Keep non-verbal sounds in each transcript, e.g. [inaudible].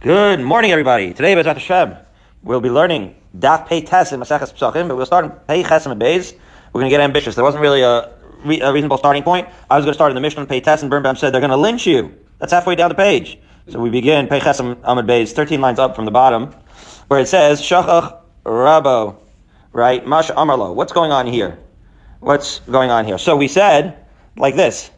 Good morning, everybody. Today, Bezat Hashem, we'll be learning Daf Pei Tes in Maseches Pesachim, but we'll start in Pei Chesem and Beis. We're going to get ambitious. There wasn't really a, re- a reasonable starting point. I was going to start in the Mishnah Pei Tes, and Birnbaum said they're going to lynch you. That's halfway down the page. So we begin Pei Chesem Amud Beis, 13 lines up from the bottom, where it says Shachach Rabo, right? Mash Amarlo. What's going on here? What's going on here? So we said like this.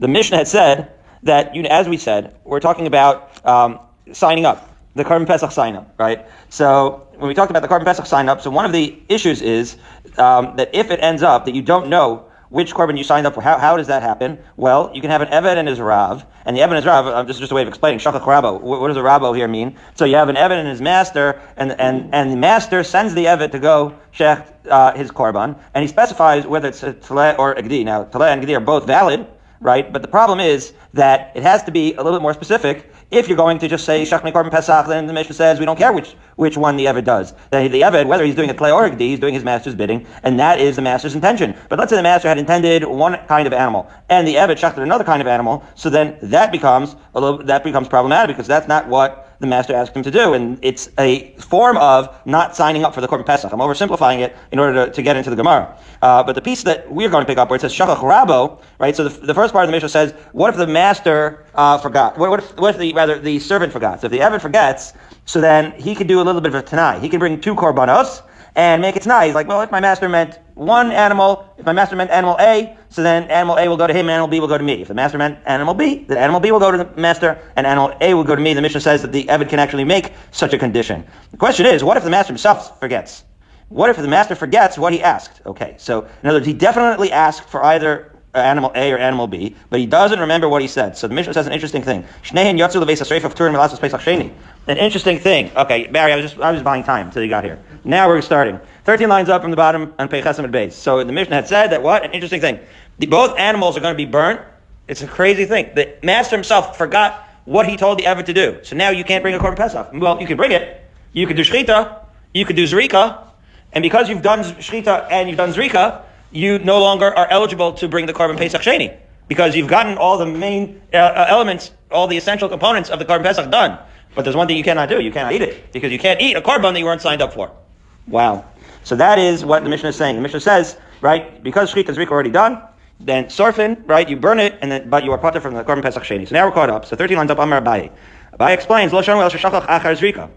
The Mishnah had said that, you know, as we said, we're talking about um, signing up, the Korban Pesach sign up, right? So when we talked about the Korban Pesach sign up, so one of the issues is um, that if it ends up that you don't know which korban you signed up for, how, how does that happen? Well, you can have an Eved and his Rav, and the Eved his Rav, uh, this is just a way of explaining, Shachach Rabo, what, what does a Rabo here mean? So you have an Eved and his master, and, and, and the master sends the Eved to go shech uh, his korban, and he specifies whether it's a Tleh or a Gdi. Now, Tleh and Gdi are both valid, right? But the problem is that it has to be a little bit more specific. If you're going to just say Shachmei Korban Pesach, then the Mishnah says we don't care which which one the Eved does. The, the Eved, whether he's doing a Tlei or a he's doing his master's bidding, and that is the master's intention. But let's say the master had intended one kind of animal, and the Eved shachted another kind of animal, so then that becomes a little that becomes problematic because that's not what the master asked him to do. And it's a form of not signing up for the Korban Pesach. I'm oversimplifying it in order to, to get into the Gemara. Uh, but the piece that we're going to pick up where it says Shachach Rabo, right? So the, the first part of the Mishnah says, what if the master uh, forgot? What, what, if, what if the, rather, the servant forgot? So if the Eved forgets, so then he could do a little bit of a Tanai. He can bring two Korbanos, and make it Tanai. He's like, well, if my master meant one animal, if my master meant animal A, so then animal A will go to him, and animal B will go to me. If the master meant animal B, then animal B will go to the master, and animal A will go to me. The Mishnah says that the Evid can actually make such a condition. The question is, what if the master himself forgets? What if the master forgets what he asked? Okay, so in other words, he definitely asked for either uh, animal A or animal B, but he doesn't remember what he said. So the Mishnah says an interesting thing. An interesting thing. Okay, Barry, I was just I was buying time until you got here. Now we're starting. 13 lines up from the bottom on Peichesim base. So the Mishnah had said that what? An interesting thing. The, both animals are going to be burnt. It's a crazy thing. The master himself forgot what he told the Evid to do. So now you can't bring a Korban Pesach. Well, you can bring it. You could do Shechita. You could do Zrika. And because you've done Shechita and you've done Zrika, you no longer are eligible to bring the Korban Pesach Sheni. Because you've gotten all the main uh, uh, elements, all the essential components of the Korban Pesach done. But there's one thing you cannot do. You cannot eat it. Because you can't eat a Korban that you weren't signed up for. Wow. So that is what the Mishnah is saying. The Mishnah says, right, because Shechita and Zrika already done, then Sorfin, right, you burn it, and then, but you are potter from the Korban Pesach Sheni. So now we're caught up. So 13 lines up, Amar Abaye. Abaye explains, Lo Shanu El Shachach Achar Zrika.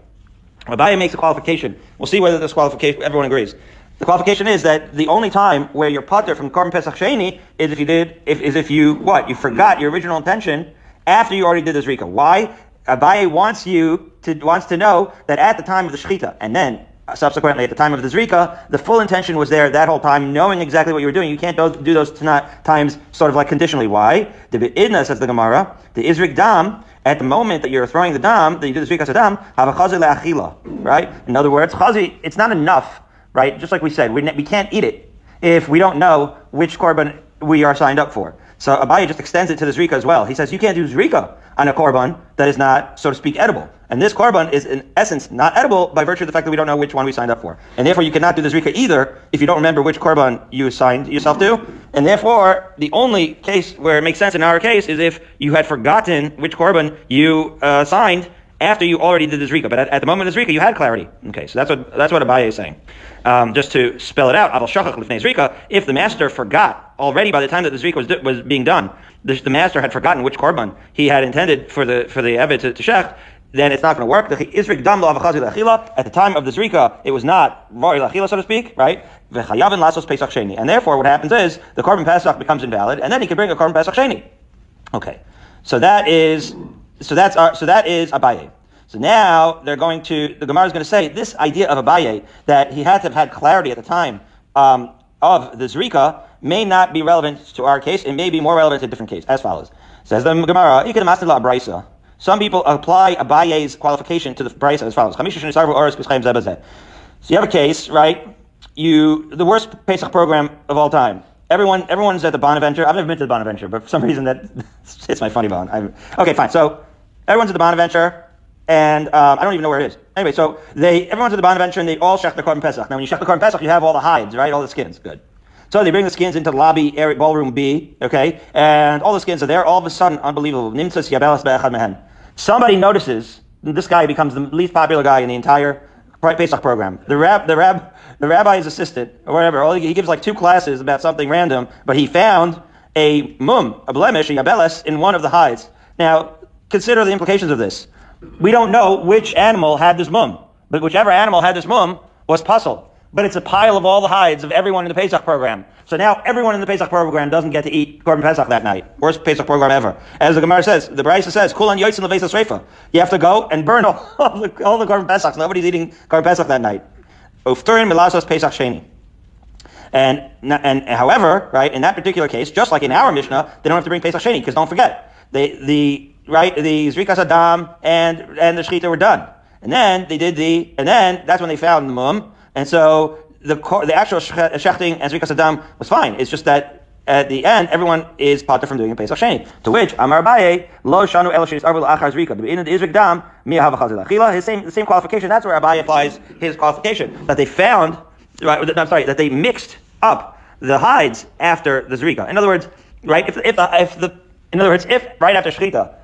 Abaye makes a qualification. We'll see whether this qualification, everyone agrees. The qualification is that the only time where you're potter from Korban Pesach Sheni is if you did, if, is if you, what, you forgot your original intention after you already did the Zrika. Why? Abaye wants you to, wants to know that at the time of the Shechita, and then subsequently at the time of the Zrika, the full intention was there that whole time, knowing exactly what you were doing. You can't do those times sort of like conditionally. Why? The Idna, says the Gemara, the Izrik Dam, at the moment that you're throwing the Dam, that you do the Zrika Dam, have a Chazi Le'achila, right? In other words, Chazi, it's not enough, right? Just like we said, we, we can't eat it if we don't know which Korban we are signed up for. So Abaye just extends it to the Zrika as well. He says you can't do Zrika on a Korban that is not, so to speak, edible. And this Korban is in essence not edible by virtue of the fact that we don't know which one we signed up for. And therefore you cannot do the Zrika either if you don't remember which Korban you signed yourself to. And therefore, the only case where it makes sense in our case is if you had forgotten which Korban you uh, signed after you already did the Zrika. But at, at, the moment of Zrika, you had clarity. Okay, so that's what, that's what Abaye is saying. Um, just to spell it out, if the master forgot already by the time that the Zrika was, was being done, the, the, master had forgotten which korban he had intended for the for the Eved to, to then it's not going to work. At the time of the Zrika, it was not so to speak, right? And therefore, what happens is the Korban Pesach becomes invalid, and then he can bring a Korban Pesach Sheni. Okay, so that is so that's our, so that is Abaye. So now they're going to the Gemara is going to say this idea of Abaye that he had to have had clarity at the time um, of the Zrika may not be relevant to our case. It may be more relevant to a different case. As follows says the Gemara, you can brisa. Some people apply Abaye's qualification to the price as follows. So you have a case, right? You the worst Pesach program of all time. Everyone, everyone's at the Bonaventure. I've never been to the Bonaventure, but for some [laughs] reason that [laughs] hits my funny bone. I'm, okay, fine. So everyone's at the Bonaventure, and um, I don't even know where it is. Anyway, so they everyone's at the Bonaventure, and they all shech the Korban Pesach. Now, when you shech the Korban Pesach, you have all the hides, right? All the skins. Good. So they bring the skins into the lobby area, ballroom B, okay, and all the skins are there. All of a sudden, unbelievable. Somebody notices this guy becomes the least popular guy in the entire Pesach program. The rab, the rab, the rabbi's assistant or whatever. He, gives like two classes about something random, but he found a mum, a blemish, a yabeles in one of the hides. Now, consider the implications of this. We don't know which animal had this mum, but whichever animal had this mum was pasul. But it's a pile of all the hides of everyone in the Pesach program. So now everyone in the Pesach program doesn't get to eat Korban Pesach that night. Worst Pesach program ever. As the Gemara says, the Brisa says, Kulan Yoitzin Levesa Sreifa. You have to go and burn all, [laughs] all the, all the Korban Pesach. Nobody's eating Korban Pesach that night. Ufturin Milasos Pesach Sheni. And, and however, right, in that particular case, just like in our Mishnah, they don't have to bring Pesach Sheni, because don't forget, they, the, right, the Zrikas Adam and, and the Shechita were done. And then they did the, and then that's when they found the mum. And so the, the actual shechting and Zrikas Adam was fine. It's just that at the end, everyone is potter from doing a Pesach Sheni. To which, Amar Abaye, Lo Shanu El Shis Arvul Achar Zrika. The Be'inad Izrik Dam, Mia Hava Chazil Achila. His same, the same qualification, that's where Abaye applies his qualification. That they found, right, I'm sorry, that they mixed up the hides after the Zrika. In other words, right, if, if, the, if the, in other words, if right after Shechita,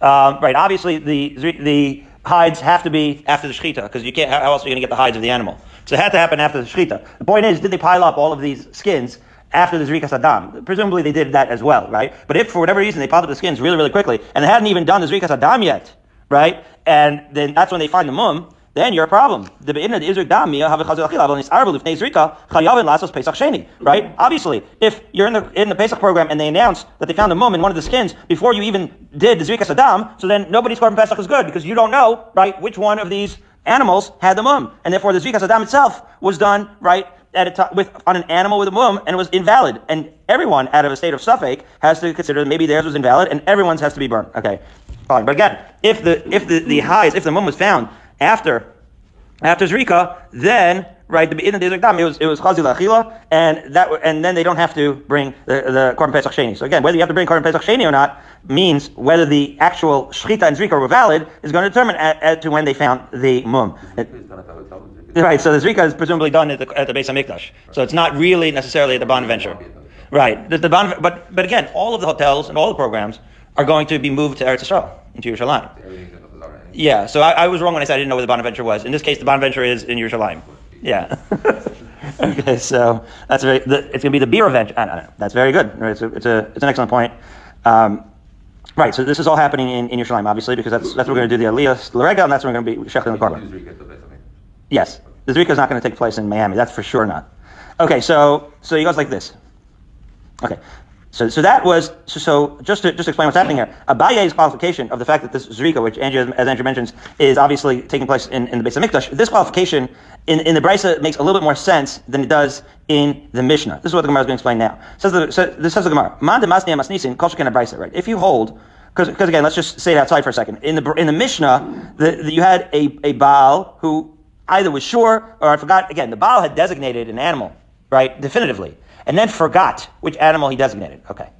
um, right, obviously the, the hides have to be after the Shechita, because you can't, how else are you going to get the hides of the animal? So it had to happen after the Shechita. The point is, did they pile up all of these skins after the Zrikas Adam. Presumably they did that as well, right? But if for whatever reason they piled up the skins really, really quickly, and they hadn't even done the Zrikas Adam yet, right? And then that's when they find the mum, then you're a problem. Right? Obviously, if you're in the in the Pesach program and they announce that they found a mum in one of the skins before you even did the Zrikas Adam, so then nobody's korban Pesach is good because you don't know, right, which one of these animals had the mum. And therefore the Zrikas Adam itself was done, right, at a t- with on an animal with a womb and it was invalid. And everyone out of a state of suffix has to consider that maybe theirs was invalid and everyone's has to be burned. Okay, fine. But again, if the if the, the highs, if the womb was found after after Zrika, then right the in the it was it was chazil achila, and that and then they don't have to bring the the korban pesach sheni. So again, whether you have to bring korban pesach sheni or not means whether the actual shchita and zrika were valid is going to determine as to when they found the mum. It, Right, so the Zrika is presumably done at the, at the base of Mikdash. So it's not really necessarily at the Bonaventure. Right. The, the bon, but, but again, all of the hotels and all the programs are going to be moved to Eretz Yisrael, into Yerushalayim. Yeah, so I, I, was wrong when I said I didn't know where the Bonaventure was. In this case, the Bonaventure is in Yerushalayim. Yeah. [laughs] okay, so that's very, the, it's going to be the beer event. I don't know. That's very good. It's, a, it's, a, it's an excellent point. Um, right, so this is all happening in, in Yerushalayim, obviously, because that's, that's where we're going to do the Aliyah Larega, and that's where we're going to be shechting the Korban. Yes. The Zrika is not going to take place in Miami. That's for sure not. Okay, so so he goes like this. Okay, so so that was so, so just to just explain what's happening here. Abaye's qualification of the fact that this Zrika, which Andrew, as Andrew mentions, is obviously taking place in, in the base of Mikdash. This qualification in, in the Brisa makes a little bit more sense than it does in the Mishnah. This is what the Gemara is going to explain now. Says the, so this says the Gemara. Man de masni amasnisin kol shekin Brisa. Right? If you hold because again, let's just say it outside for a second. In the in the Mishnah, the, the, you had a, a Baal who either was sure or I forgot. Again, the Baal had designated an animal, right, definitively, and then forgot which animal he designated. Okay.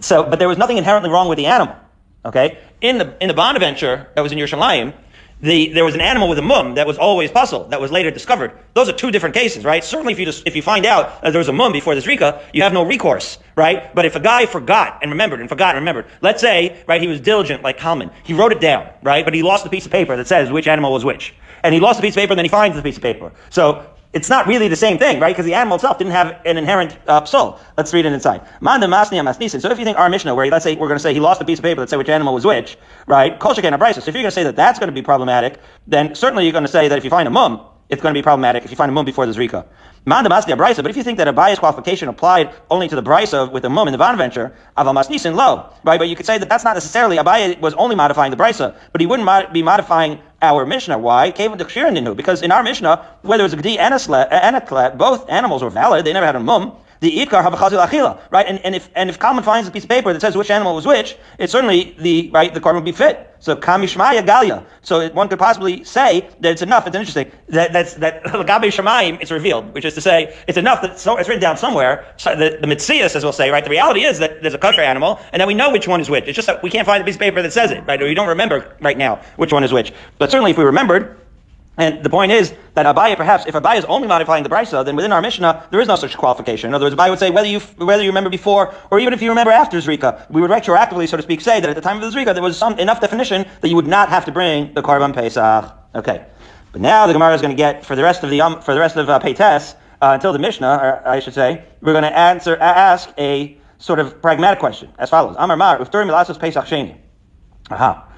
So, but there was nothing inherently wrong with the animal. Okay. In the in the Bonaventure that was in Yerushalayim, the, there was an animal with a mum that was always pasul that was later discovered. Those are two different cases, right? Certainly, if you just, if you find out that there was a mum before the Zrika, you have no recourse, right? But if a guy forgot and remembered and forgot and remembered, let's say, right, he was diligent like Kalman, he wrote it down, right? But he lost the piece of paper that says which animal was which and he lost the piece of paper, and then he finds the piece of paper. So it's not really the same thing, right? Because the animal itself didn't have an inherent uh, soul. Let's read it inside. So if you think our Mishnah, where let's say we're going to say he lost a piece of paper that said which animal was which, right? So if you're going to say that that's going to be problematic, then certainly you're going to say that if you find a mum, it's going to be problematic if you find a mum before the Zrika. A But if you think that Abaye's qualification applied only to the brisa with the mum in the Bonaventure, aval masnisin low, right? But you could say that that's not necessarily Abaye was only modifying the brisa, but he wouldn't mod- be modifying our Mishnah. Why? Because in our Mishnah, whether it's a gdi and a, sle- and a klet, both animals were valid. They never had a mum the itkar havachazil achila, right? And, and if and if Kalman finds a piece of paper that says which animal was which, it's certainly the right the korban would be fit. So kamishmaya galia. So one could possibly say that it's enough. It's interesting that that's that [laughs] lagabe shemayim it's revealed, which is to say it's enough that so, it's written down somewhere. So the the mitzias, as we'll say, right? The reality is that there's a country animal, and then we know which one is which. It's just that we can't find a piece of paper that says it, right? Or you don't remember right now which one is which. But certainly, if we remembered And the point is that Abaye, perhaps, if Abaye is only modifying the Brisa, then within our Mishnah, there is no such qualification. In other words, Abaye would say whether you, whether you remember before, or even if you remember after Zrika, we would retroactively, so to speak, say that at the time of the Zrika, there was some enough definition that you would not have to bring the Korban Pesach. Okay. But now the Gemara is going to get, for the rest of the, um, for the rest of uh, Peites, uh, until the Mishnah, I should say, we're going to answer, ask a sort of pragmatic question as follows. Amar Mar, Ufturim Pesach Sheni. Aha.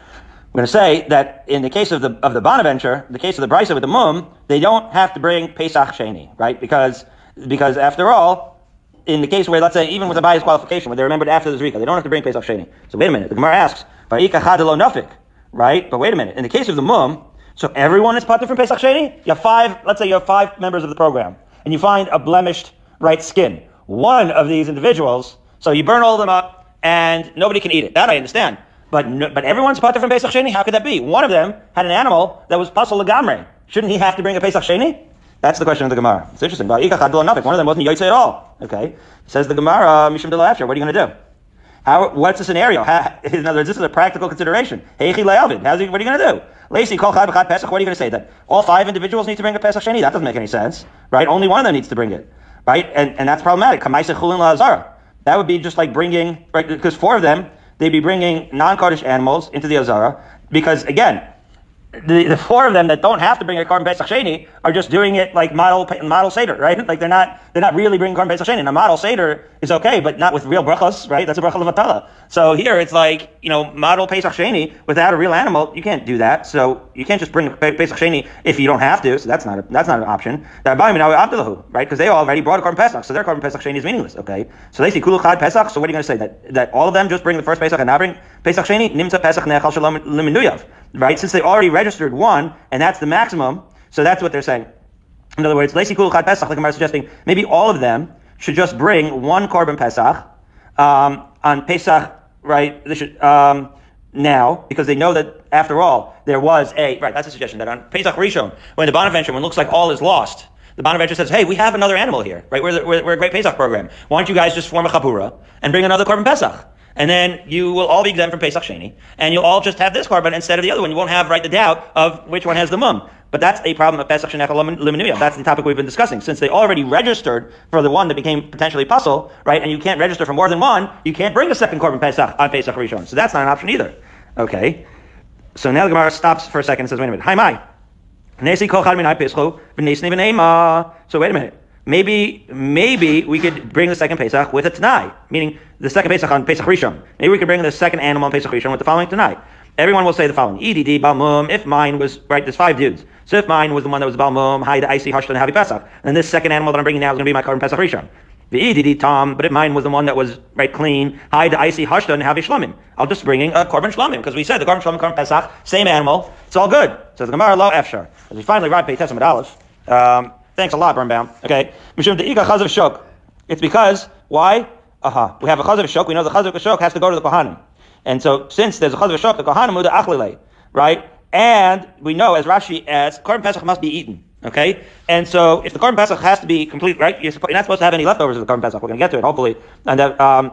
We're going to say that in the case of the of the Bonaventure, the case of the Brisa with the Mum, they don't have to bring Pesach Sheni, right? Because because after all, in the case where let's say even with Abaye's qualification, where they remembered after the Zrika, they don't have to bring Pesach Sheni. So wait a minute, the Gemara asks, nafik, right? But wait a minute, in the case of the Mum, so everyone is parted from Pesach Sheni. You have five, let's say you have five members of the program, and you find a blemished right skin. One of these individuals, so you burn all of them up, and nobody can eat it. That I understand. But but everyone's pater from Pesach Sheni. How could that be? One of them had an animal that was pasul legamre. Shouldn't he have to bring a Pesach Sheni? That's the question of the Gemara. It's interesting. One of them wasn't Yotzei at all. Okay. Says the Gemara, uh, Mishum de What are you going to do? How, what's the scenario? How, [laughs] in other words, this is a practical consideration. Heichi le'alvid. How's he, what are you going to do? Lacy, call chad pesach. What are you going to say? That all five individuals need to bring a pesach sheni? That doesn't make any sense, right? Only one of them needs to bring it, right? And and that's problematic. Kamaisa chulin. That would be just like bringing, right? Because four of them they'd be bringing non-Kaddish animals into the Azara because, again, the, the four of them that don't have to bring a korban pesach sheni are just doing it like model model seder, right? Like they're not they're not really bringing korban pesach sheni. A model seder is okay, but not with real brachos, right? That's a bracha levatala. So here it's like you know model pesach sheni without a real animal, you can't do that. So you can't just bring pesach sheni if you don't have to. So that's not a, that's not an option. Right? Because they already brought a korban pesach, so their korban pesach sheni is meaningless. Okay, so they see kuluchad pesach. So what are you going to say that that all of them just bring the first pesach and not bring pesach sheni? Nimsa pesach nechal shalom liminuyav right? Since they already registered one, and that's the maximum, so that's what they're saying. In other words, Leisi Kul Chad Pesach, like I'm suggesting, maybe all of them should just bring one korban Pesach um, on Pesach, right? They should um, now because they know that after all there was a right. That's a suggestion that on Pesach Rishon, when the Bonaventure, when it looks like all is lost, the Bonaventure says, "Hey, we have another animal here, right? We're, the, we're, we're a great Pesach program. Why don't you guys just form a chabura and bring another korban Pesach?" And then you will all be exempt from Pesach Sheni, and you'll all just have this korban instead of the other one. You won't have right the doubt of which one has the mum. But that's a problem of Pesach Sheni Liminuyah. That's the topic we've been discussing. Since they already registered for the one that became potentially pasul, right, and you can't register for more than one, you can't bring a second korban Pesach on Pesach Rishon. So that's not an option either. Okay. So now the Gemara stops for a second and says, wait a minute. Hi, my. So wait a minute maybe maybe we could bring the second Pesach with a Tanai, meaning the second Pesach on Pesach Rishon. Maybe we could bring the second animal on Pesach Rishon with the following Tanai. Everyone will say the following: EDD Balmum. If mine was right, there's five dudes. So if mine was the one that was Balmum, Haida Icy Hashtan Happy Pesach, and this second animal that I'm bringing now is going to be my korban Pesach Rishon. The EDD Tom, but if mine was the one that was right clean, Haida Icy Hashtan Happy Shlomim. I'll just bringing a korban Shlomim because we said the korban Shlomim korban Pesach, same animal, it's all good. So the Gemara Lo Efshar. As we finally write Pei Testament. Um, Thanks a lot, Birnbaum. Okay. Mishum de'ika chazav shok. It's because, why? Aha. We have a chazav shok. We know the chazav shok has to go to the kohanim. And so, since there's a chazav shok, the kohanim the achlile. Right? And we know, as Rashi adds, korban pesach must be eaten. Okay? And so, if the korban pesach has to be complete, right? You're, not supposed to have any leftovers of the korban pesach. We're going to get to it, hopefully. And that, um,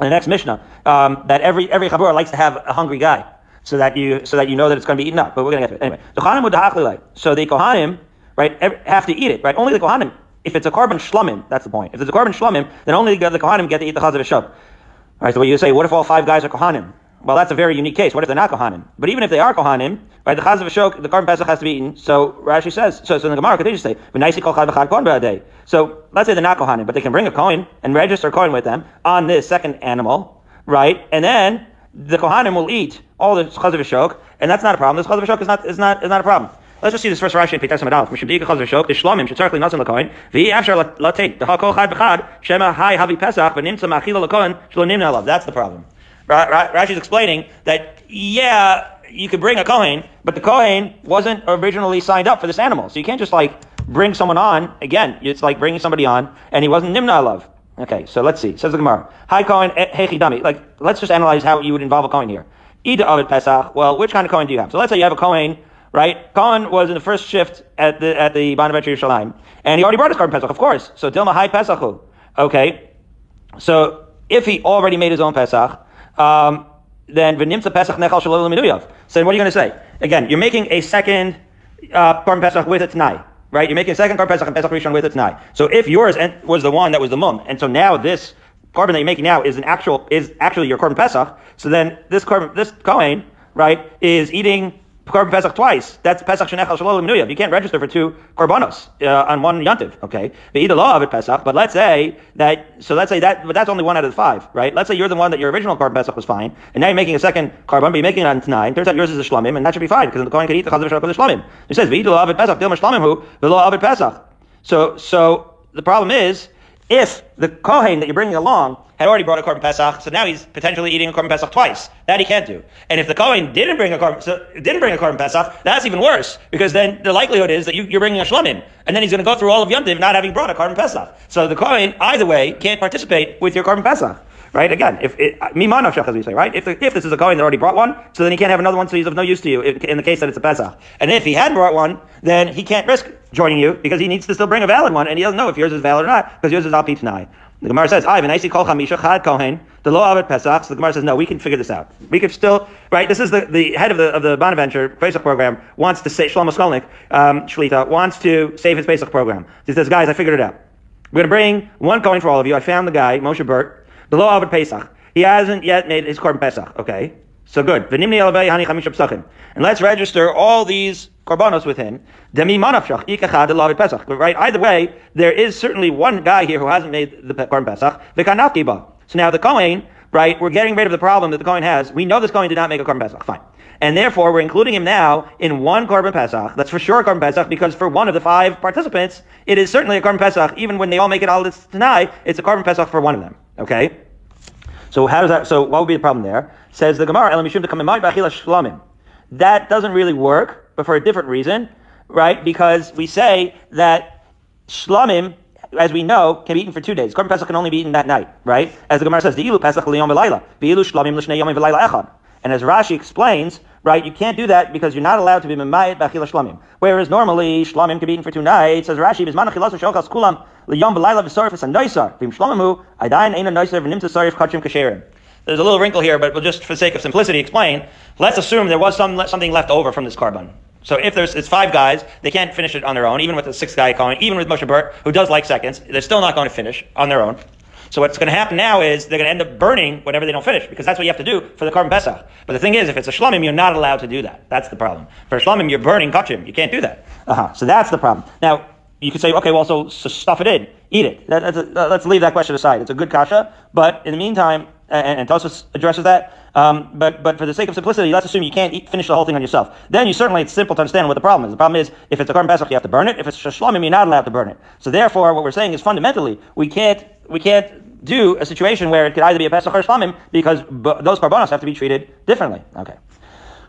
in the next Mishnah, um, that every, every chabur likes to have a hungry guy. So that you, so that you know that it's going to be eaten up. But we're going to get to it. Anyway. The kohanim So the kohanim, right, have to eat it, right? Only the Kohanim. If it's a korban shlamim, that's the point. If it's a korban shlamim, then only the Kohanim get to eat the chazav shub. Right, so what you say, what if all five guys are Kohanim? Well, that's a very unique case. What if they're not Kohanim? But even if they are Kohanim, right, the chazav shok, the korban pesach has to be eaten. So Rashi says, so, so in the Gemara say, "V'naisi kol chad v'chad korban day." So let's say they're not Kohanim, but they can bring a Kohen and register a Kohen with them on this second animal, right? And then the Kohanim will eat all the chazav shok, and that's not a problem. This chazav is not is not is not a problem. Let's just see this first Rashi in. Mishum Shok, the Shlomim, Lakoin, V'i Afshar Chad B'chad, Shema Hai Havi Pesach, V'nimtza Machila Lakoin, Shlo Nimna Alav. That's the problem. Rashi's explaining that, yeah, you could bring a Kohen, but the Kohen wasn't originally signed up for this animal. So you can't just like bring someone on. Again, it's like bringing somebody on, and he wasn't Nimna Alav. Okay, so let's see. Says the Gemara. Hi Kohen, eh, Hechi Dami. Like, let's just analyze how you would involve a Kohen here. Ida Avid Pesach. Well, which kind of Kohen do you have? So let's say you have a Kohen right? Cohen was in the first shift at the at the Bonaventure Yerushalayim, and he already brought his korban pesach, of course. So Dilma Hai Pesachu. Okay, so if he already made his own pesach, um, then v'nimtza pesach nechal shalol So what are you going to say? Again, you're making a second. uh, Korban Pesach with a Tanai, right? You're making a second korban Pesach and Pesach Rishon with a Tanai. So if yours was the one that was the mum, and so now this korban that you're making now is an actual is actually your korban pesach. So then this korban, this kohen, right, is eating korban pesach twice. That's pesach shenechal shalom nuyah. You can't register for two korbanos uh, on one yantiv. Okay, either law of it pesach. But let's say that. So let's say that. But that's only one out of the five, right? Let's say you're the one that your original korban pesach was fine, and now you're making a second korban, but you're making it on nine. Turns out yours is a shlamim, and that should be fine because the kohen can eat the chazav the shlamim. It says v'either law of it pesach dilma shlamim hu the law of it pesach. So so the problem is if the Kohen that you're bringing along had already brought a Korban Pesach, so now he's potentially eating a Korban Pesach twice. That he can't do. And if the Kohen didn't bring a Korban, so didn't bring a Korban Pesach, that's even worse, because then the likelihood is that you, are bringing a Shlamim, and then he's going to go through all of Yom not having brought a Korban Pesach. So the Kohen, either way, can't participate with your Korban Pesach. Right? Again, if it, uh, mimanavshach, as we say, right? If, the, if this is a Kohen that already brought one, so then he can't have another one, so he's of no use to you in the case that it's a Pesach. And if he hadn't brought one, then he can't risk joining you because he needs to still bring a valid one, and he doesn't know if yours is valid or not, because yours is al nai. The Gemara says, "I when I see kol chamisha chad kohen the law of it pesach." So the Gemara says, "No, we can figure this out. We can still right. This is the, the head of the of the Bonaventure Pesach program wants to say Shlomo Skolnick um, Shlita wants to save his Pesach program. He says, "Guys, I figured it out. We're going to bring one Kohen for all of you. I found the guy Moshe Burt the law of it Pesach. He hasn't yet made his korban Pesach. Okay, so good. And let's register all these korbanos with him. Right? Either way, there is certainly one guy here who hasn't made the korban pesach. So now the Kohen, right, we're getting rid of the problem that the Kohen has. We know this Kohen did not make a korban pesach. Fine. And therefore, we're including him now in one korban pesach. That's for sure a korban pesach because for one of the five participants, it is certainly a korban pesach. Even when they all make it all this tonight, it's a korban pesach for one of them. Okay. So how does that? So what would be the problem there? Says the Gemara, Elamishum to come in mind shlamim. That doesn't really work, but for a different reason, right? Because we say that shlamim, as we know, can be eaten for two days. Korban Pesach can only be eaten that night, right? As the Gemara says, the ilu Pesach liyom v'layla, ilu shlamim l'shnei yomim echad. And as Rashi explains, right, you can't do that because you're not allowed to be memayit b'achila shlamim. Whereas normally shlamim can be eaten for two nights. As Rashi, bizman achilas shokas kulam liyom b'layla v'sorif and noisar. V'im shlamimu adayin ein a noisar v'nimta sarif kachim kasherim. There's a little wrinkle here, but we'll just for the sake of simplicity explain. Let's assume there was some something left over from this korban. So if there's it's five guys, they can't finish it on their own, even with the sixth guy going, even with Moshe Burt, who does like seconds, they're still not going to finish on their own. So what's going to happen now is they're going to end up burning whatever they don't finish, because that's what you have to do for the korban pesach. But the thing is, if it's a shlamim, you're not allowed to do that. That's the problem. For shlamim, you're burning kachim. You can't do that. Uh-huh. So that's the problem. Now, you could say, okay, well, so, so stuff it in, eat it. That, a, let's leave that question aside. It's a good kasha, but in the meantime, and, and addresses that. Um, but but for the sake of simplicity, let's assume you can't eat, finish the whole thing on yourself. Then you certainly it's simple to understand what the problem is. The problem is if it's a korban pesach, you have to burn it. If it's a shlamim, you're not allowed to burn it. So therefore, what we're saying is fundamentally we can't we can't do a situation where it could either be a pesach or shlamim because b- those korbanos have to be treated differently. Okay.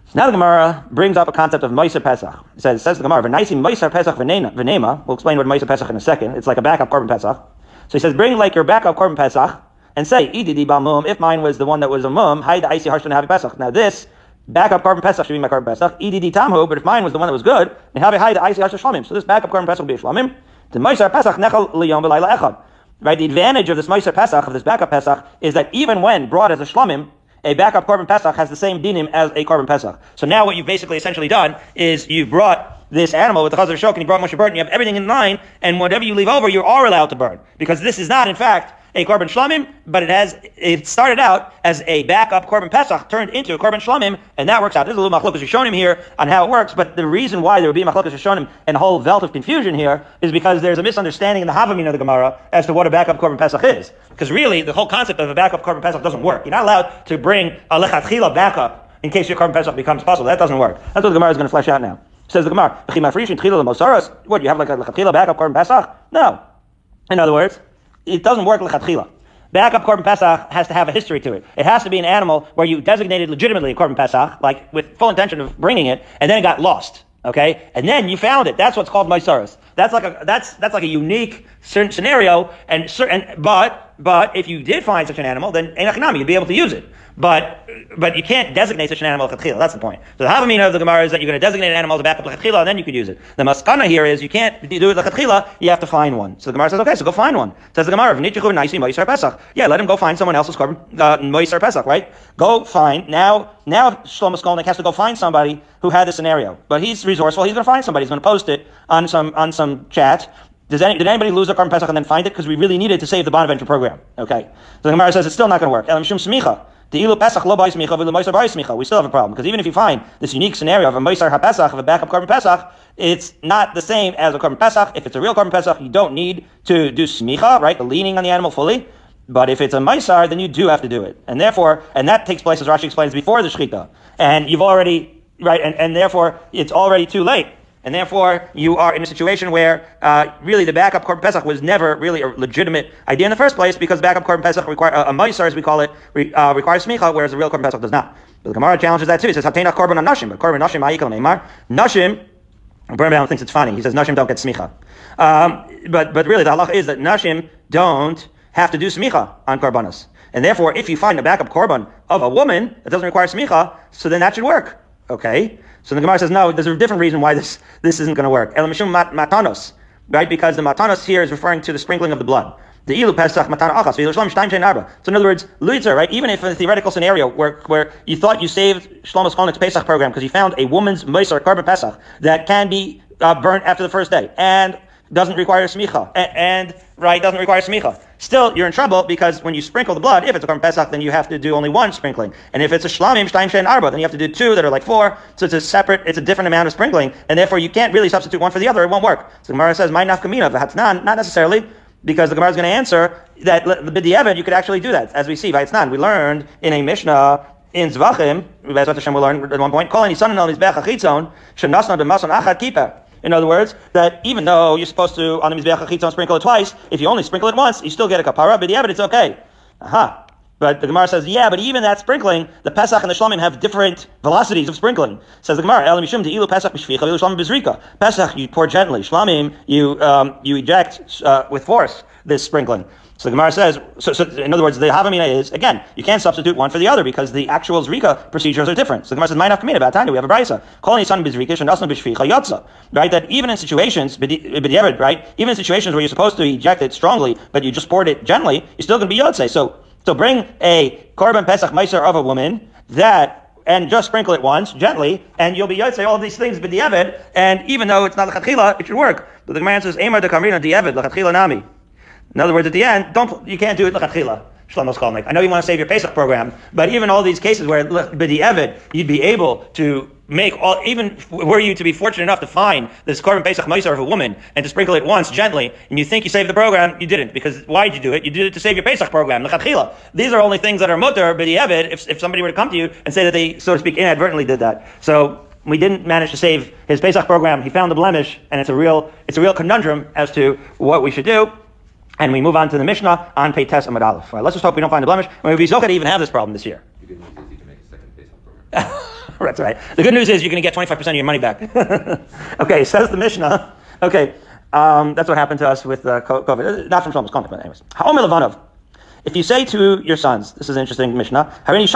So now the Gemara brings up a concept of Meiser Pesach. It says, says the Gemara, V'naisi Meiser Pesach v'nema. We'll explain what Meiser Pesach in a second. It's like a backup korban Pesach. So he says, bring like your backup korban Pesach, and say, Ididi mum, if mine was the one that was a mum, Haida Icy Harshon Havi Pesach. Now this backup korban Pesach should be my korban Pesach. Edd Tamhu, but if mine was the one that was good, then have a Haida Icy Harshon Shlamim. So this backup korban Pesach will be a Shlamim. The Maisar Pesach Nechal Liyom B'Layla Echad. Right, the advantage of this Maisar Pesach, of this backup Pesach, is that even when brought as a Shlamim, a backup korban Pesach has the same dinim as a korban Pesach. So now what you've basically essentially done is you've brought this animal with the Chazar Shok and you brought Moshe Burton, you have everything in line, and whatever you leave over, you are allowed to burn. Because this is not, in fact, a korban shlamim, but it has it started out as a backup korban pesach turned into a korban shlamim, and that works out. There's a little machlokas him here on how it works, but the reason why there would be machlokas him and a whole belt of confusion here is because there's a misunderstanding in the Havamin of the Gemara as to what a backup korban pesach is. Because really, the whole concept of a backup korban pesach doesn't work. You're not allowed to bring a lechatchila backup in case your korban pesach becomes possible. That doesn't work. That's what the Gemara is going to flesh out now. Says the Gemara, what, you have like a lechatchila backup korban pesach? No. In other words, it doesn't work lechatchila. Backup korban pesach has to have a history to it. It has to be an animal where you designated legitimately a korban pesach, like with full intention of bringing it, and then it got lost. Okay, and then you found it. That's what's called mysaris. That's like a that's that's like a unique certain scenario, and certain but but if you did find such an animal, then enachnami, you'd be able to use it. But but you can't designate such an animal lechatchila. That's the point. So the havamina of the Gemara is that you're going to designate an animal as a backup lechatchila, and then you could use it. The maskana here is you can't do it lechatchila. You have to find one. So the Gemara says, okay, so go find one. Says the Gemara, pesach. Yeah, let him go find someone else's korban uh, moisar pesach. Right? Go find now. Now Shlomo Skolnick has to go find somebody who had this scenario, but he's resourceful. He's going to find somebody. He's going to post it on some on some chat. Does any, did anybody lose their korban pesach and then find it because we really needed to save the Bonaventure program? Okay, so the Gemara says it's still not going to work. Elam shum smicha. The ilu pesach lo smicha v'lo smicha. We still have a problem because even if you find this unique scenario of a Moisar HaPesach, of a backup korban Pesach, it's not the same as a korban Pesach. If it's a real korban Pesach, you don't need to do smicha, right? The leaning on the animal fully. But if it's a Moisar, then you do have to do it. And therefore, and that takes place, as Rashi explains, before the Shechita. And you've already, right, and, and therefore, it's already too late. And therefore, you are in a situation where uh, really the backup korban pesach was never really a legitimate idea in the first place because backup korban pesach require uh, a moisar, as we call it, re, uh, requires smicha, whereas the real korban pesach does not. But the Gemara challenges that too. He says hatena korban nashim, but korban nashim ma'ikal neymar nashim. Birnbaum thinks it's funny. He says nashim don't get smicha, um, but but really the halach is that nashim don't have to do smicha on korbanos. And therefore, if you find a backup korban of a woman that doesn't require smicha, so then that should work. Okay? So the Gemara says, no, there's a different reason why this, this isn't going to work. Elamishum matanos, right? Because the matanos here is referring to the sprinkling of the blood. The ilu pesach matan achas So in other words, luitzer, right? Even if in a theoretical scenario where, where you thought you saved Shlomo's Skolnick's Pesach program because you found a woman's moisar korban pesach that can be uh, burnt after the first day and doesn't require smicha and, and right doesn't require smicha. Still, you're in trouble because when you sprinkle the blood, if it's a korban pesach, then you have to do only one sprinkling, and if it's a shlamim shtaim shein arba, then you have to do two that are like four. So it's a separate, it's a different amount of sprinkling, and therefore you can't really substitute one for the other. It won't work. So Gemara says, "My nafkamina v'hatnan," not necessarily. Because the Gemara is going to answer that the b'diavad you could actually do that, as we see by not. We learned in a Mishnah in Zvachim, Bezrat Hashem will learn at one point, his son and his bech achitzon, shenasna b'mason achad kippah. In other words, that even though you're supposed to on the mizbeach chitzon sprinkle it twice, if you only sprinkle it once, you still get a kapara. But yeah, but it's okay. Aha. But the Gemara says, yeah, but even that sprinkling, the Pesach and the Shlomim have different velocities of sprinkling. Says the Gemara, Elam Ilu Pesach Shlomim Pesach, you pour gently. Shlomim, you, um, you eject uh, with force this sprinkling. So the Gemara says, so, so in other words, the Havamina is, again, you can't substitute one for the other because the actual Zrika procedures are different. So the Gemara says, Ma'inaf Kamina, about time we have a Brisa. Calling son Bizrika, and Asna Bishficha. Right? That even in situations, right? Even in situations where you're supposed to eject it strongly, but you just poured it gently, you're still going to be Yotze. So, so bring a Korban Pesach Meiser of a woman that and just sprinkle it once, gently, and you'll be Yotze all these things b'di'evid, and even though it's not lechatchila, it should work. But the Gemara says, Emar de Kamrina di'evid, lechatchila nami. In other words, at the end, don't you can't do it lechatchila. Shlomo Skolnick. I know you want to save your Pesach program, but even all these cases where b'di evid, you'd be able to make all, even were you to be fortunate enough to find this korban Pesach Meiser of a woman and to sprinkle it once gently, and you think you saved the program, you didn't. Because why did you do it? You did it to save your Pesach program, lechatchila. These are only things that are mutter b'di evid if, if somebody were to come to you and say that they, so to speak, inadvertently did that. So we didn't manage to save his Pesach program. He found the blemish, and it's a real, it's a real conundrum as to what we should do. And we move on to the Mishnah on Peites Amad Aleph. Right, let's just hope we don't find a blemish. We be so Maybe Zohar even have this problem this year. The good news is you can make a second program. [laughs] That's right. The good news is you're going to get 25% of your money back. [laughs] okay, says the Mishnah. Okay, um, that's what happened to us with uh, COVID. Not from Shlomo's comment, but anyways. Ha'omer Levanov. If you say to your sons, this is an interesting Mishnah, I am uh,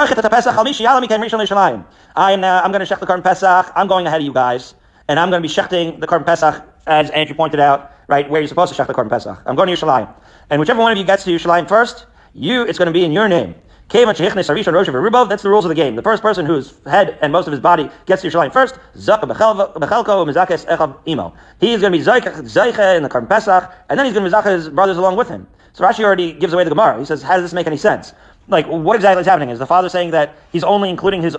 I'm going to shech the korban Pesach, I'm going ahead of you guys, and I'm going to be shechting the korban Pesach, as Andrew pointed out, right, where you're supposed to shech the korban Pesach. I'm going to Yerushalayim. And whichever one of you gets to Yerushalayim first, you, it's going to be in your name. That's the rules of the game. The first person whose head and most of his body gets to Yerushalayim first, He is going to be Zayche in the Korban Pesach, and then he's going to be Zayche his brothers along with him. So Rashi already gives away the Gemara. He says, how does this make any sense? Like, what exactly is happening? Is the father saying that he's only including his,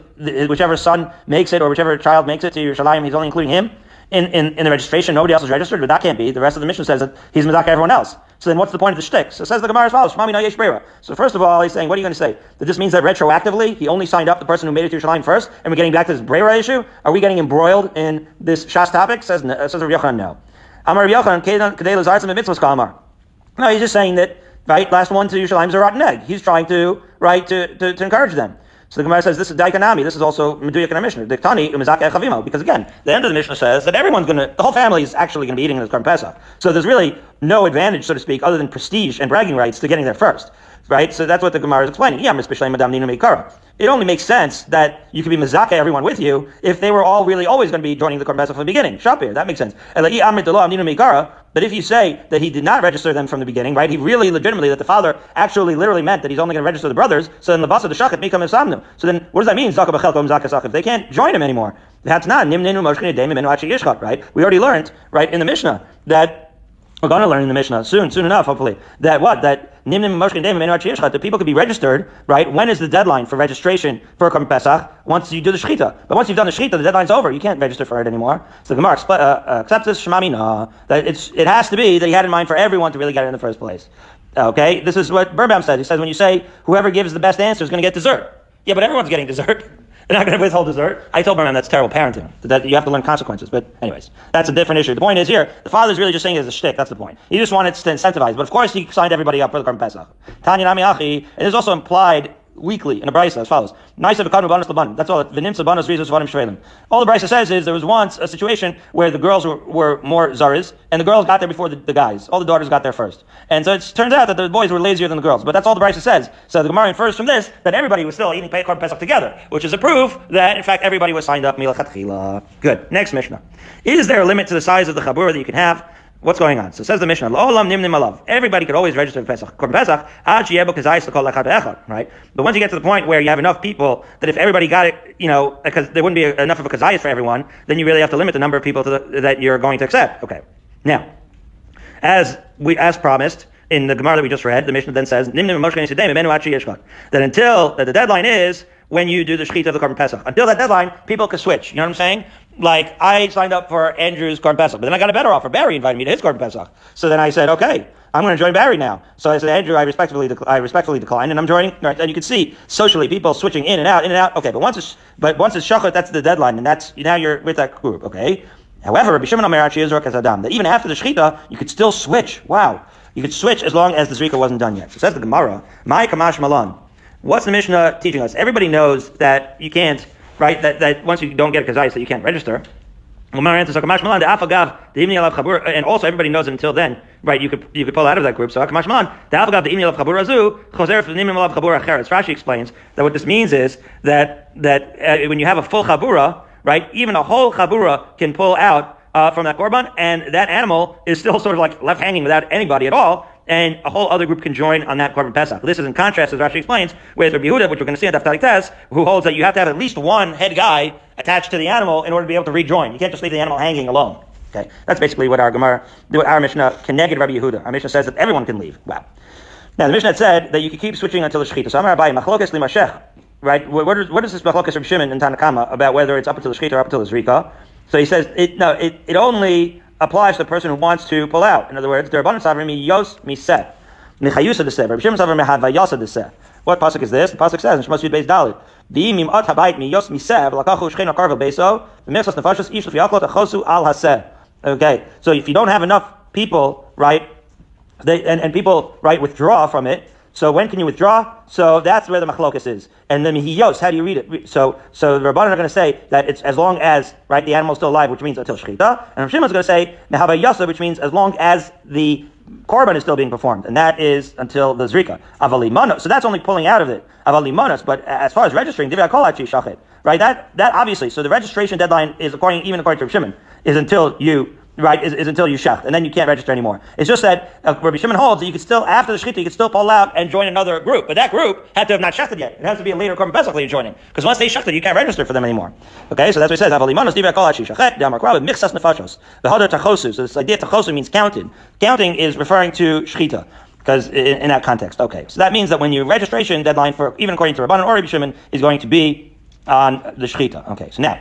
whichever son makes it or whichever child makes it to Yerushalayim, he's only including him? In, in, in the registration, nobody else is registered, but that can't be. The rest of the Mishnah says that he's Mazaka everyone else. So then what's the point of the shtick? So says the Gemara as follows, Shmami no yesh So first of all, he's saying, what are you going to say? That this means that retroactively, he only signed up the person who made it to Yerushalayim first, and we're getting back to this Brera issue? Are we getting embroiled in this Shas topic? Says, uh, says Rabbi Yochanan, no. Amar Rabbi Yochanan, mitzvahs. No, he's just saying that, right, last one to Yerushalayim is a rotten egg. He's trying to, right, to, to, to encourage them. So the Gemara says this is Daikanami. This is also Meduyak in our Mishnah. Diktani umizake chavimo. Because again, the end of the Mishnah says that everyone's going to, the whole family is actually going to be eating in this Korban Pesach. So there's really no advantage, so to speak, other than prestige and bragging rights to getting there first. Right? So that's what the Gemara is explaining. Yeah, it only makes sense that you could be mezake everyone with you if they were all really always going to be joining the Korban from the beginning. Shapir, that makes sense. But if you say that he did not register them from the beginning, right? He really legitimately, that the father actually literally meant that he's only going to register the brothers, so then the basa the shachet become samnu. So then what does that mean? They can't join him anymore. That's not right? We already learned, right, in the Mishnah that we're going to learn in the Mishnah soon, soon enough, hopefully, that what? That the people could be registered, right? When is the deadline for registration for Korban Pesach? Once you do the Shechita. But once you've done the Shechita, the deadline's over. You can't register for it anymore. So the Gemara uh, uh, accepts this Shemamina, that it's, it has to be that he had in mind for everyone to really get it in the first place. Okay? This is what Birnbaum says. He says when you say whoever gives the best answer is going to get dessert. Yeah, but everyone's getting dessert. [laughs] They're not going to withhold dessert. I told my man that's terrible parenting. That you have to learn consequences. But anyways, that's a different issue. The point is here, the father's really just saying it as a shtick. That's the point. He just wanted to incentivize. But of course, he signed everybody up for the Korban Pesach. Tanya Nami Achi. And It is also implied weekly in a brisa as follows. That's all. All the brisa says is there was once a situation where the girls were, were more zaris, and the girls got there before the, the, guys. All the daughters got there first, and so it turns out that the boys were lazier than the girls. But that's all the brisa says. So the Gemara infers from this that everybody was still eating Korban Pesach together, which is a proof that in fact everybody was signed up milachatchila. Good. Next Mishnah. Is there a limit to the size of the chabur that you can have? What's going on? So says the Mishnah, Everybody could always register for Pesach. Pesach, right? But once you get to the point where you have enough people that if everybody got it, you know, because there wouldn't be enough of a kazayas for everyone, then you really have to limit the number of people the, that you're going to accept. Okay. Now, as we as promised, in the Gemara that we just read, the Mishnah then says, that until that the deadline is when you do the Shechita of the Korban Pesach. Until that deadline, people can switch. You know what I'm saying? Like I signed up for Andrew's Korban Pesach, but then I got a better offer. Barry invited me to his Korban Pesach. So then I said, okay, I'm going to join Barry now. So I said, Andrew, I respectfully, dec- I respectfully decline, and I'm joining. Right, and you can see socially people switching in and out, in and out. Okay, but once it's, but once it's shachar, that's the deadline, and that's now you're with that group. Okay. However, Rabbi Shimon Omer actually is Adam. That even after the shechita, you could still switch. Wow, you could switch as long as the zrika wasn't done yet. So says the Gemara, My Kamash Malan. What's the Mishnah teaching us? Everybody knows that you can't, right? That, that once you don't get a kazayis, that you can't register. And also everybody knows that until then, right, you could you could pull out of that group. So Rashi explains that what this means is that that uh, when you have a full chabura, right, even a whole chabura can pull out uh, from that korban, and that animal is still sort of like left hanging without anybody at all, and a whole other group can join on that korban pesach. This is in contrast, as Rashi explains, with Rabbi Yehuda, which we're going to see in Daftalik Test, who holds that you have to have at least one head guy attached to the animal in order to be able to rejoin. You can't just leave the animal hanging alone. Okay, that's basically what our Gemara, what our Mishnah can negate Rabbi Yehuda. Our Mishnah says that everyone can leave. Wow. Now the Mishnah had said that you could keep switching until the shechita. So Amar Abaye Machlokes Limashech. Right? What is, what is this Machlokes Rabbi Shimon and Tanakama about whether it's up until the shechita or up until the zrika? So he says it no, it, it only applies to the person who wants to pull out. In other words, abundance of mi yos miseh. Nechayusa deseh. Rabbi Shimon Savar mehadvayasa deseh. What pasuk is this? The pasuk says in Shemos Yud Beis Dalit. V'imim at habayit mi yos miseh v'lakachu shchein akarvel beso v'mechsas nefashos ish l'fiachlot achosu al haseh. Okay, so if you don't have enough people, right, they, and, and people, right, withdraw from it, so when can you withdraw? So that's where the machlokus is. And then mihiyos, how do you read it? So so the Rabbanan are going to say that it's as long as right the animal is still alive, which means until shechita. And Rav is going to say mehava which means as long as the korban is still being performed, and that is until the zrika. Avalimano. So that's only pulling out of it. Avalimanos. But as far as registering, right? That that obviously. So the registration deadline is according even according to Rav Shimon is until you right, is, is until you shecht, and then you can't register anymore. It's just that uh, Rabbi Shimon holds that you could still, after the shechita, you could still pull out and join another group, but that group had to have not shechted yet. It has to be a later korban pesach you're joining, because once they shechted, you can't register for them anymore. Okay, so that's what it says. So this idea tachosu means counted. Counting is referring to shechita because in, in, that context. Okay, so that means that when your registration deadline for even according to Rabbanan or Rabbi Shimon is going to be on the shechita. Okay, so now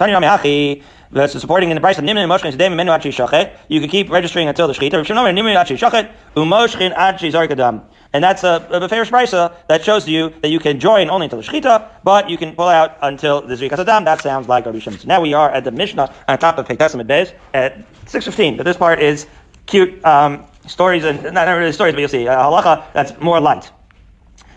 that's supporting in the price of nimrin moshchin today menu achi shachet. You can keep registering until the shechita. nimrin achi shachet umoshchin achi zarkadam. And that's a, a fair brisa that shows you that you can join only until the shechita, but you can pull out until the zrikas adam. That sounds like Rabbi Shimon. So now we are at the Mishnah on top of Pektasim Beis at six fifteen. But this part is cute um, stories and not, not really stories, but you'll see a halacha that's more light.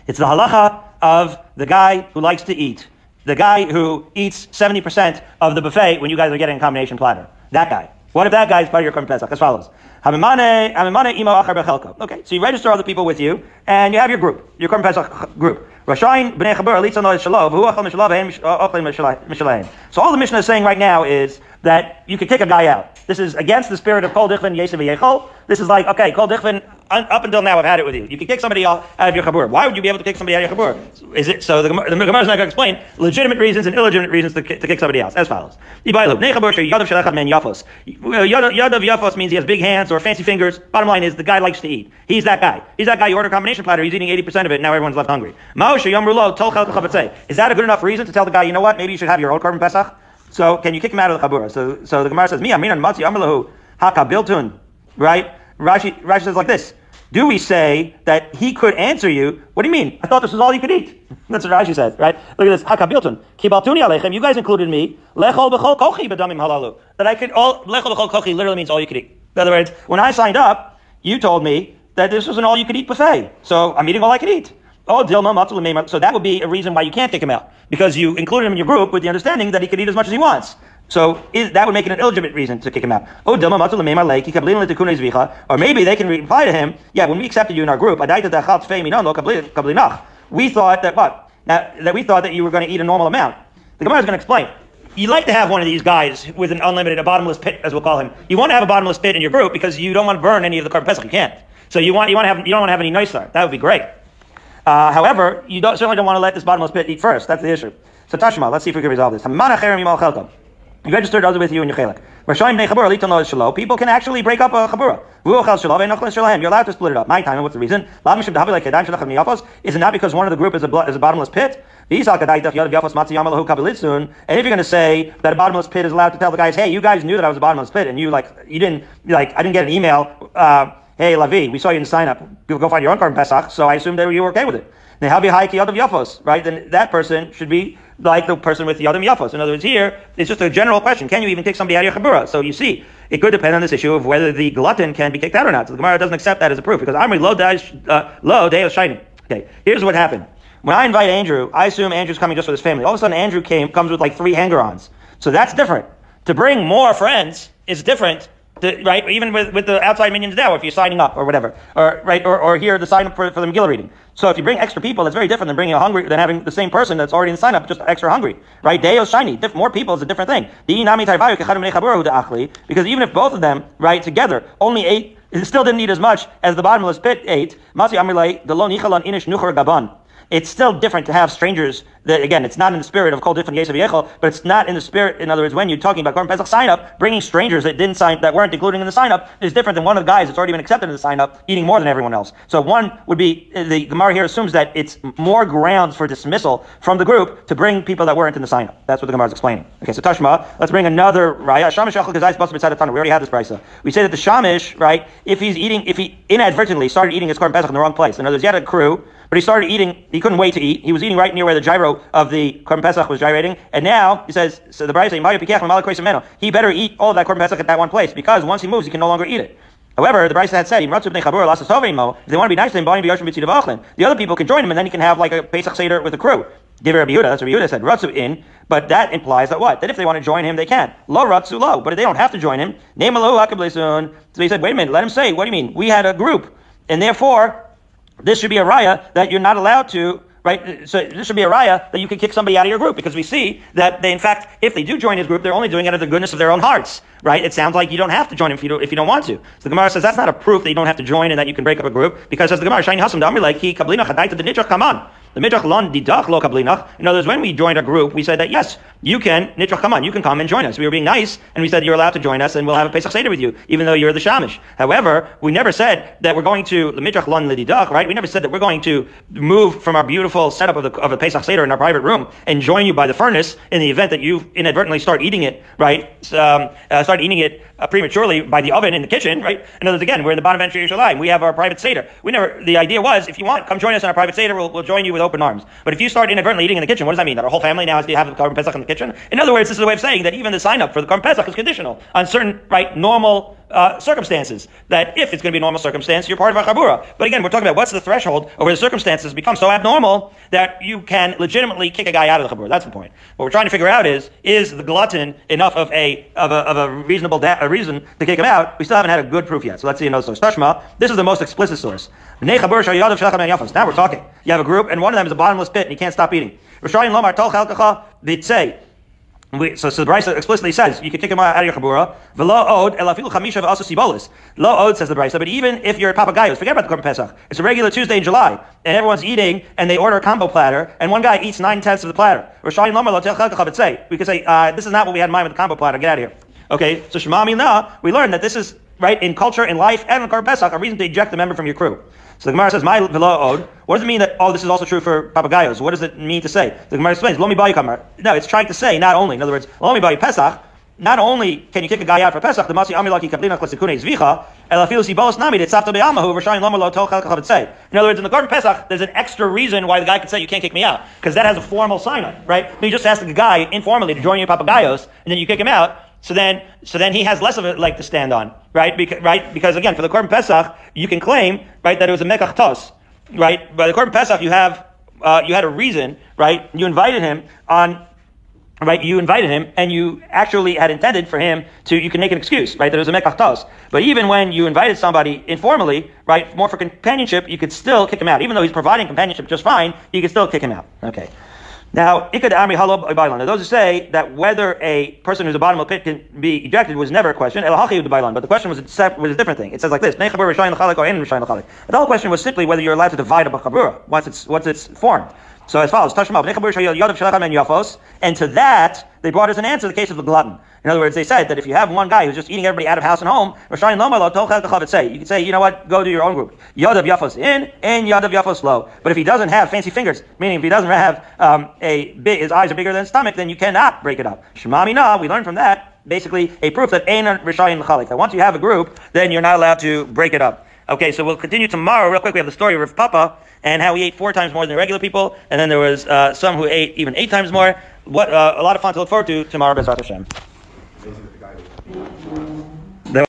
It's the halacha of the guy who likes to eat The guy who eats 70% of the buffet when you guys are getting a combination platter. That guy. What if that guy is part of your Korban Pesach? As follows. Okay, so you register all the people with you, and you have your group, your Korban Pesach group. So all the Mishnah is saying right now is that you could kick a guy out. This is against the spirit of kol dichvin yesav yechol. This is like, okay, kol dichvin, up until now I've had it with you. You can kick somebody out of your chabur. Why would you be able to kick somebody out of your chabur? Is it, so the, the Gemara is not going to explain legitimate reasons and illegitimate reasons to, to kick somebody else, as follows. Chabur yadav yafos. Means he has big hands or fancy fingers. Bottom line is the guy likes to eat. He's that guy. He's that guy you order a combination platter, he's eating 80% of it, now everyone's left hungry. Is that a good enough reason to tell the guy, you know what, maybe you should have your own Korban Pesach? So can you kick him out of the chabura? So so the Gemara says, "Mi aminan matzi amalahu hakabiltun." Right? Rashi Rashi says like this. Do we say that he could answer you? What do you mean? I thought this was all you could eat. That's what Rashi says, right? Look at this. Hakabiltun. Kibaltuni alechem. You guys included me. Lechol b'chol kochi b'damim halalu. That I could all lechol b'chol kochi literally means all you could eat. In other words, when I signed up, you told me that this was an all you could eat buffet. So I'm eating all I could eat. Oh, Dilma Meimar. So that would be a reason why you can't kick him out. Because you included him in your group with the understanding that he could eat as much as he wants. So is, that would make it an illegitimate reason to kick him out. Oh. Or maybe they can reply to him, yeah, when we accepted you in our group. We thought that what? Now, that we thought that you were going to eat a normal amount. The Gemara is going to explain. You like to have one of these guys with an unlimited, a bottomless pit, as we'll call him. You want to have a bottomless pit in your group because you don't want to burn any of the korban pesach. You can't. So you want you want to have you don't want to have any nicer. That would be great. Uh, however, you don't, certainly don't want to let this bottomless pit eat first. That's the issue. So Tashma, let's see if we can resolve this. You registered others with you in your shalo. People can actually break up a chabura. You're allowed to split it up. My time. and What's the reason? Is it not because one of the group is a, is a bottomless pit? And if you're going to say that a bottomless pit is allowed to tell the guys, hey, you guys knew that I was a bottomless pit, and you like you didn't like I didn't get an email. Uh, hey, Lavi, we saw you in the sign up. Go find your own korban pesach. So I assumed that you were okay with it. Right? Then that person should be like the person with the other Yafos. In other words, here, it's just a general question. Can you even kick somebody out of your Chabura? So you see, it could depend on this issue of whether the glutton can be kicked out or not. So the Gemara doesn't accept that as a proof because Amri lo uh, lo day of shining. Okay, here's what happened. When I invite Andrew, I assume Andrew's coming just with his family. All of a sudden, Andrew came comes with like three hanger-ons. So that's different. To bring more friends is different right? Even with, with the outside minions now, if you're signing up or whatever, or right, or, or here the sign up for, for the Megillah reading. So if you bring extra people, that's very different than bringing a hungry than having the same person that's already in sign up just extra hungry, right? Deo shiny, more people is a different thing. Because even if both of them, right, together only ate, still didn't eat as much as the bottomless pit ate. Masi Amrilay, the lo inish gaban it's still different to have strangers that, again, it's not in the spirit of Kol Different Yesav Yechel, but it's not in the spirit, in other words, when you're talking about Korban Pesach sign up, bringing strangers that didn't sign, that weren't included in the sign up is different than one of the guys that's already been accepted in the sign up eating more than everyone else. So one would be, uh, the Gemara here assumes that it's more grounds for dismissal from the group to bring people that weren't in the sign up. That's what the Gemara is explaining. Okay, so Tashma, let's bring another Raya. Shamish Achel Kazais Basar B'Tzad Tana. We already had this Brisa. We say that the Shamish, right, if he's eating, if he inadvertently started eating his Korban Pesach in the wrong place, in other words, he had a crew, but he started eating, he couldn't wait to eat. He was eating right near where the gyro of the Korban Pesach was gyrating. And now, he says, so the Bride saying, he better eat all of that Korban Pesach at that one place, because once he moves, he can no longer eat it. However, the Brisa had said, if they want to be nice to him, the other people can join him, and then he can have like a Pesach Seder with a crew. Rabbi Yehuda, that's what Yehuda said, Ratzu in, but that implies that what? That if they want to join him, they can. Lo Ratzu lo, but they don't have to join him, name So he said, wait a minute, let him say, what do you mean? We had a group, and therefore, this should be a raya that you're not allowed to right? So this should be a raya that you can kick somebody out of your group because we see that they, in fact, if they do join his group, they're only doing it out of the goodness of their own hearts, right? It sounds like you don't have to join him if you don't, if you don't want to. So the Gemara says that's not a proof that you don't have to join and that you can break up a group because as the Gemara, Shani Hasam Damri like he kablina chadaita kaman. The midrach lon didach lo kablinach. In other words, when we joined a group, we said that yes, you can nitrach come on, you can come and join us. We were being nice, and we said you're allowed to join us, and we'll have a Pesach Seder with you, even though you're the shamish. However, we never said that we're going to the midrach lon lididach, right? We never said that we're going to move from our beautiful setup of, the, of a Pesach Seder in our private room and join you by the furnace in the event that you inadvertently start eating it, right? Um, uh, start eating it uh, prematurely by the oven in the kitchen, right? In other words, again, we're in the of Yerushalayim. We have our private Seder. We never. The idea was, if you want, come join us in our private Seder. We'll, we'll join you with open arms. But if you start inadvertently eating in the kitchen, what does that mean? That our whole family now has to have the Korban Pesach in the kitchen? In other words, this is a way of saying that even the sign up for the Korban Pesach is conditional on certain, right, normal uh, circumstances. That if it's going to be a normal circumstance, you're part of a chabura. But again, we're talking about what's the threshold over the circumstances become so abnormal that you can legitimately kick a guy out of the chabura. That's the point. What we're trying to figure out is is the glutton enough of a of a, of a reasonable da- a reason to kick him out? We still haven't had a good proof yet. So let's see another source. Tashma. This is the most explicit source. Now we're talking. You have a group, and one of them is a bottomless pit, and he can't stop eating. We, so, so the Brisa explicitly says you can kick him out of your chabura. Velo od elafilu chamisha also sibolis. Lo od says the Brisa, but even if you're a papagayos, forget about the Korban Pesach. It's a regular Tuesday in July, and everyone's eating, and they order a combo platter, and one guy eats nine tenths of the platter. We could say uh, this is not what we had in mind with the combo platter. Get out of here. Okay, so Shemami Na, we learned that this is right in culture, in life, and in Korban Pesach, a reason to eject a member from your crew. So the Gemara says, "My od." What does it mean that? Oh, this is also true for papagayos. What does it mean to say? The Gemara explains, "Lomi bayu kamar." No, it's trying to say not only. In other words, "Lomi bayu pesach." Not only can you kick a guy out for Pesach, the Masi Amilaki Kablina Klasikune Zvicha, Elafilu Sibolos Nami, it's Safta Be'amahu, Rashayim Lama Lo Tochal Kachavet In other words, in the Korban Pesach, there's an extra reason why the guy could say, you can't kick me out. Because that has a formal sign on, right? But you just ask the guy informally to join you in Papagayos, and then you kick him out, so then, so then he has less of a leg to stand on, right? Because, right? Because again, for the Korban Pesach, you can claim, right, that it was a Mekach Tos right? By the Korban Pesach, you have uh, you had a reason, right? You invited him on, right? You invited him, and you actually had intended for him to. You can make an excuse, right? That it was a mekachtos. But even when you invited somebody informally, right, more for companionship, you could still kick him out, even though he's providing companionship just fine. You could still kick him out. Okay. Now, Now, those who say that whether a person who's a bottom of the pit can be ejected was never a question. But the question was a, was a different thing. It says like this: The whole question was simply whether you're allowed to divide a chabura. What's its its form? So as follows, and to that, they brought as an answer the case of the glutton. In other words, they said that if you have one guy who's just eating everybody out of house and home, you can say, you know what, go to your own group. Yadav Yafos in and Yadav Yafos low. But if he doesn't have fancy fingers, meaning if he doesn't have um, a big, his eyes are bigger than his stomach, then you cannot break it up. Shemami na, we learn from that, basically a proof that Ein Rishayim L'chalik. That once you have a group, then you're not allowed to break it up. Okay, so we'll continue tomorrow. Real quick, we have the story of Papa and how he ate four times more than regular people, and then there was uh, some who ate even eight times more. What uh, a lot of fun to look forward to tomorrow, Bezrat Hashem.